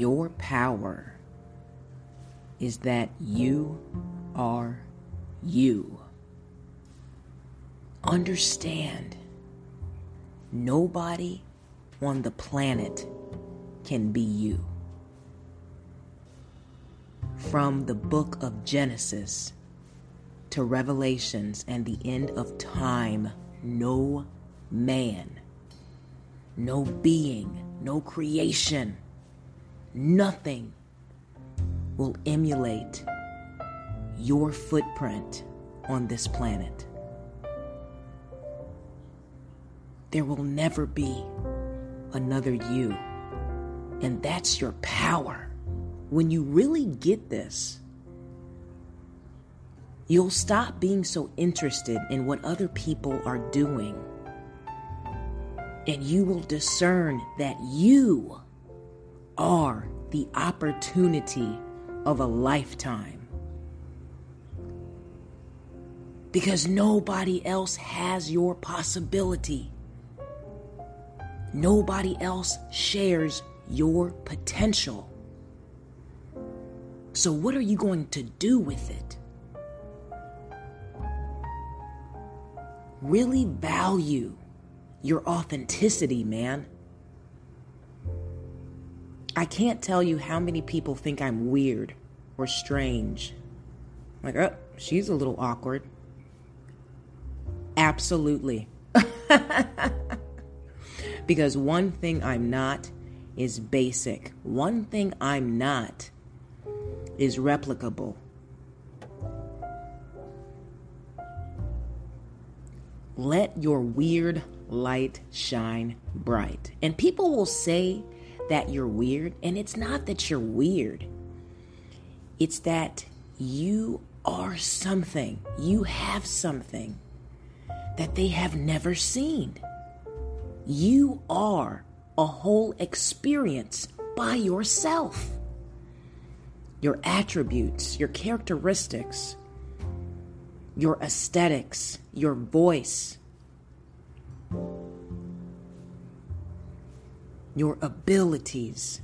Your power is that you are you. Understand, nobody on the planet can be you. From the book of Genesis to Revelations and the end of time, no man, no being, no creation, nothing will emulate your footprint on this planet. There will never be another you. And that's your power. When you really get this, you'll stop being so interested in what other people are doing. And you will discern that you are the opportunity of a lifetime. Because nobody else has your possibility. Nobody else shares your potential. So, what are you going to do with it? Really value your authenticity, man. I can't tell you how many people think I'm weird or strange. Like, oh, she's a little awkward. Absolutely. because one thing I'm not is basic. One thing I'm not is replicable. Let your weird light shine bright. And people will say that you're weird, and it's not that you're weird, it's that you are something, you have something that they have never seen. You are a whole experience by yourself. Your attributes, your characteristics, your aesthetics, your voice, your abilities,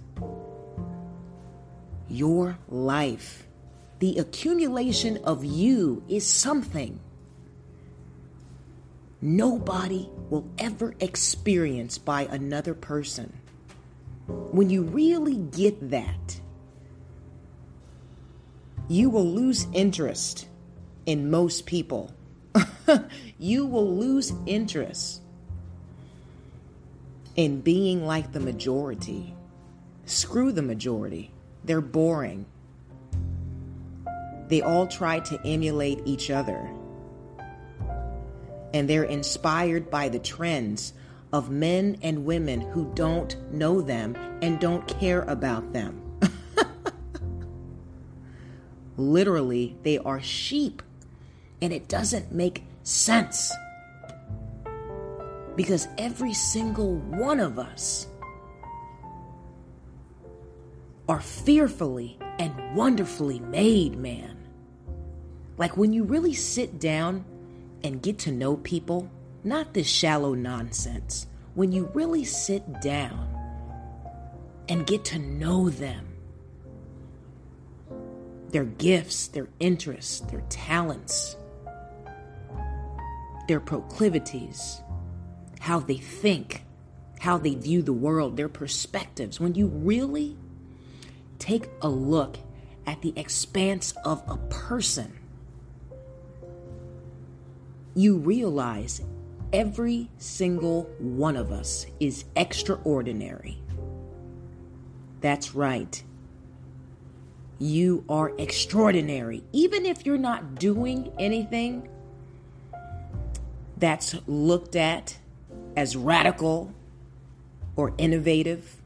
your life. The accumulation of you is something nobody will ever experience by another person. When you really get that, you will lose interest in most people. you will lose interest in being like the majority. Screw the majority. They're boring. They all try to emulate each other. And they're inspired by the trends of men and women who don't know them and don't care about them. Literally, they are sheep. And it doesn't make sense. Because every single one of us are fearfully and wonderfully made, man. Like when you really sit down and get to know people, not this shallow nonsense, when you really sit down and get to know them, their gifts, their interests, their talents, their proclivities, how they think, how they view the world, their perspectives. When you really take a look at the expanse of a person, you realize every single one of us is extraordinary. That's right. You are extraordinary. Even if you're not doing anything that's looked at as radical or innovative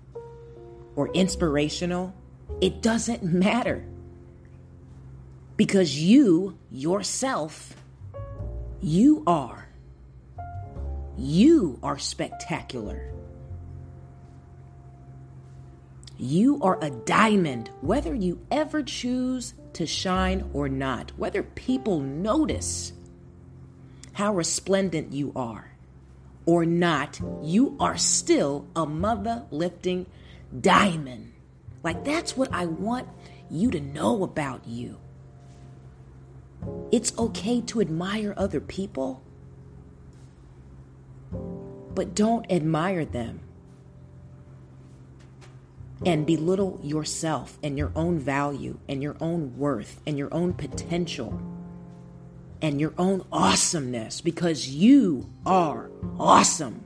or inspirational, it doesn't matter. Because you, yourself, you are. You are spectacular. You are a diamond, whether you ever choose to shine or not, whether people notice how resplendent you are or not, you are still a mother lifting diamond. Like, that's what I want you to know about you. It's okay to admire other people, but don't admire them and belittle yourself and your own value and your own worth and your own potential and your own awesomeness because you are awesome.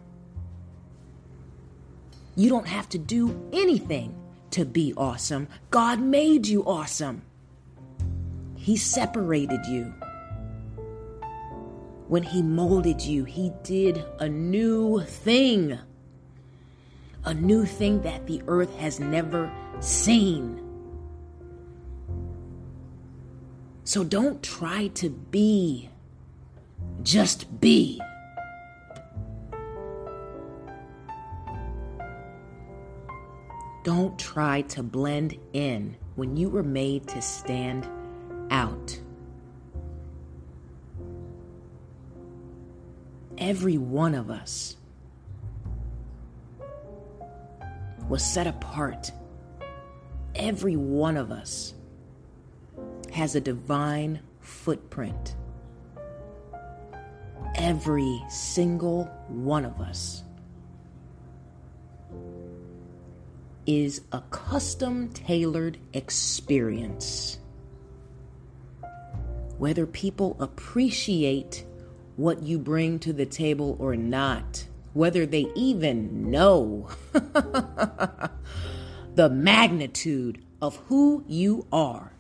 You don't have to do anything to be awesome. God made you awesome. He separated you. When He molded you, He did a new thing a new thing that the earth has never seen. So don't try to be, just be. Don't try to blend in when you were made to stand out. Every one of us was set apart. Every one of us has a divine footprint. Every single one of us is a custom tailored experience. Whether people appreciate what you bring to the table or not whether they even know the magnitude of who you are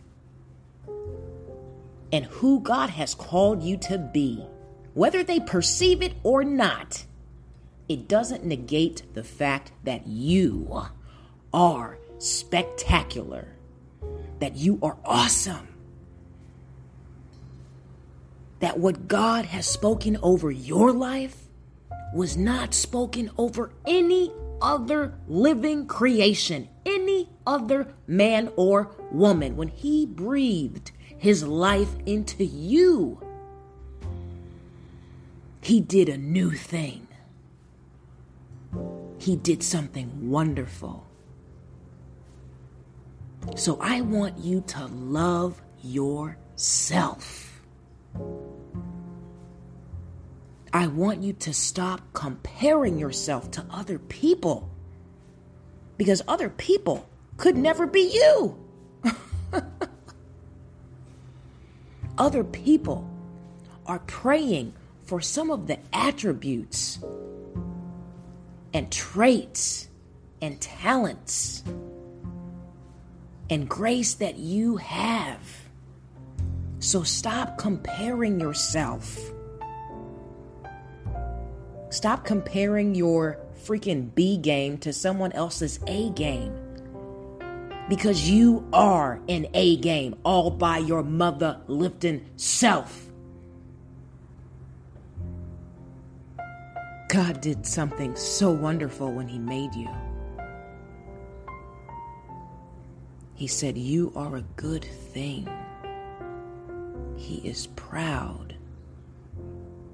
and who God has called you to be. Whether they perceive it or not, it doesn't negate the fact that you are spectacular, that you are awesome, that what God has spoken over your life was not spoken over any other living creation, any other man or woman. When he breathed his life into you, he did a new thing. He did something wonderful. So I want you to love yourself. I want you to stop comparing yourself to other people because other people could never be you. Other people are praying for some of the attributes and traits and talents and grace that you have. So stop comparing yourself Stop comparing your freaking B game to someone else's A game. Because you are an A game all by your mother lifting self. God did something so wonderful when He made you. He said, You are a good thing. He is proud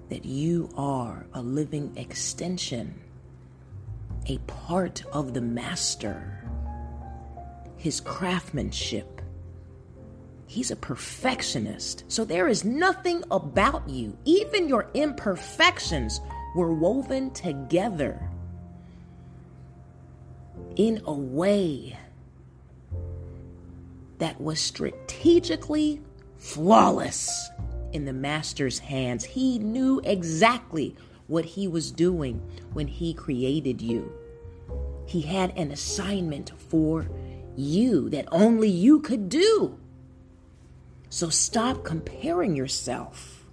that you are a living extension, a part of the Master, his craftsmanship. He's a perfectionist. So there is nothing about you, even your imperfections, were woven together in a way that was strategically flawless in the master's hands. He knew exactly what he was doing when he created you. He had an assignment for you that only you could do. So stop comparing yourself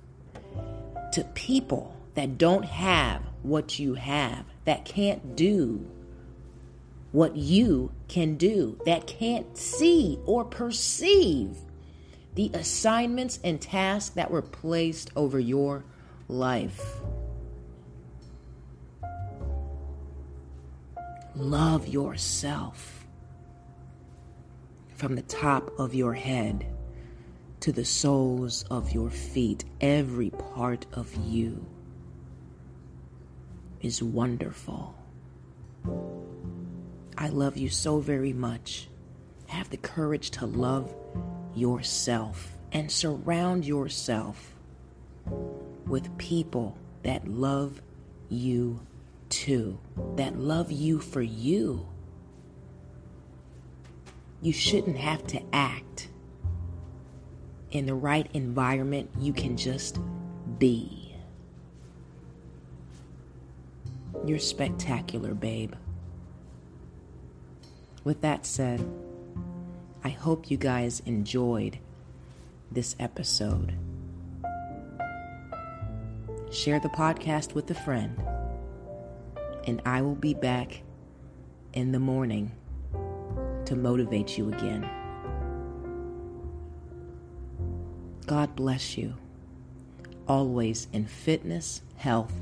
to people that don't have what you have, that can't do what you can do, that can't see or perceive the assignments and tasks that were placed over your life. Love yourself from the top of your head to the soles of your feet. Every part of you is wonderful. I love you so very much. have the courage to love yourself and surround yourself with people that love you too, that love you for you. You shouldn't have to act. In the right environment, you can just be. You're spectacular, babe. With that said, I hope you guys enjoyed this episode. Share the podcast with a friend, and I will be back in the morning to motivate you again. God bless you, always in fitness, health,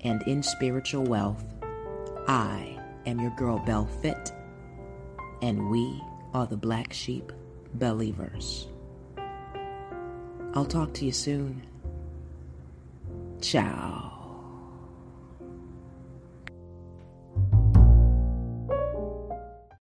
and in spiritual wealth. I am your girl, Belle Fit, and we are the Black Sheep Believers. I'll talk to you soon. Ciao.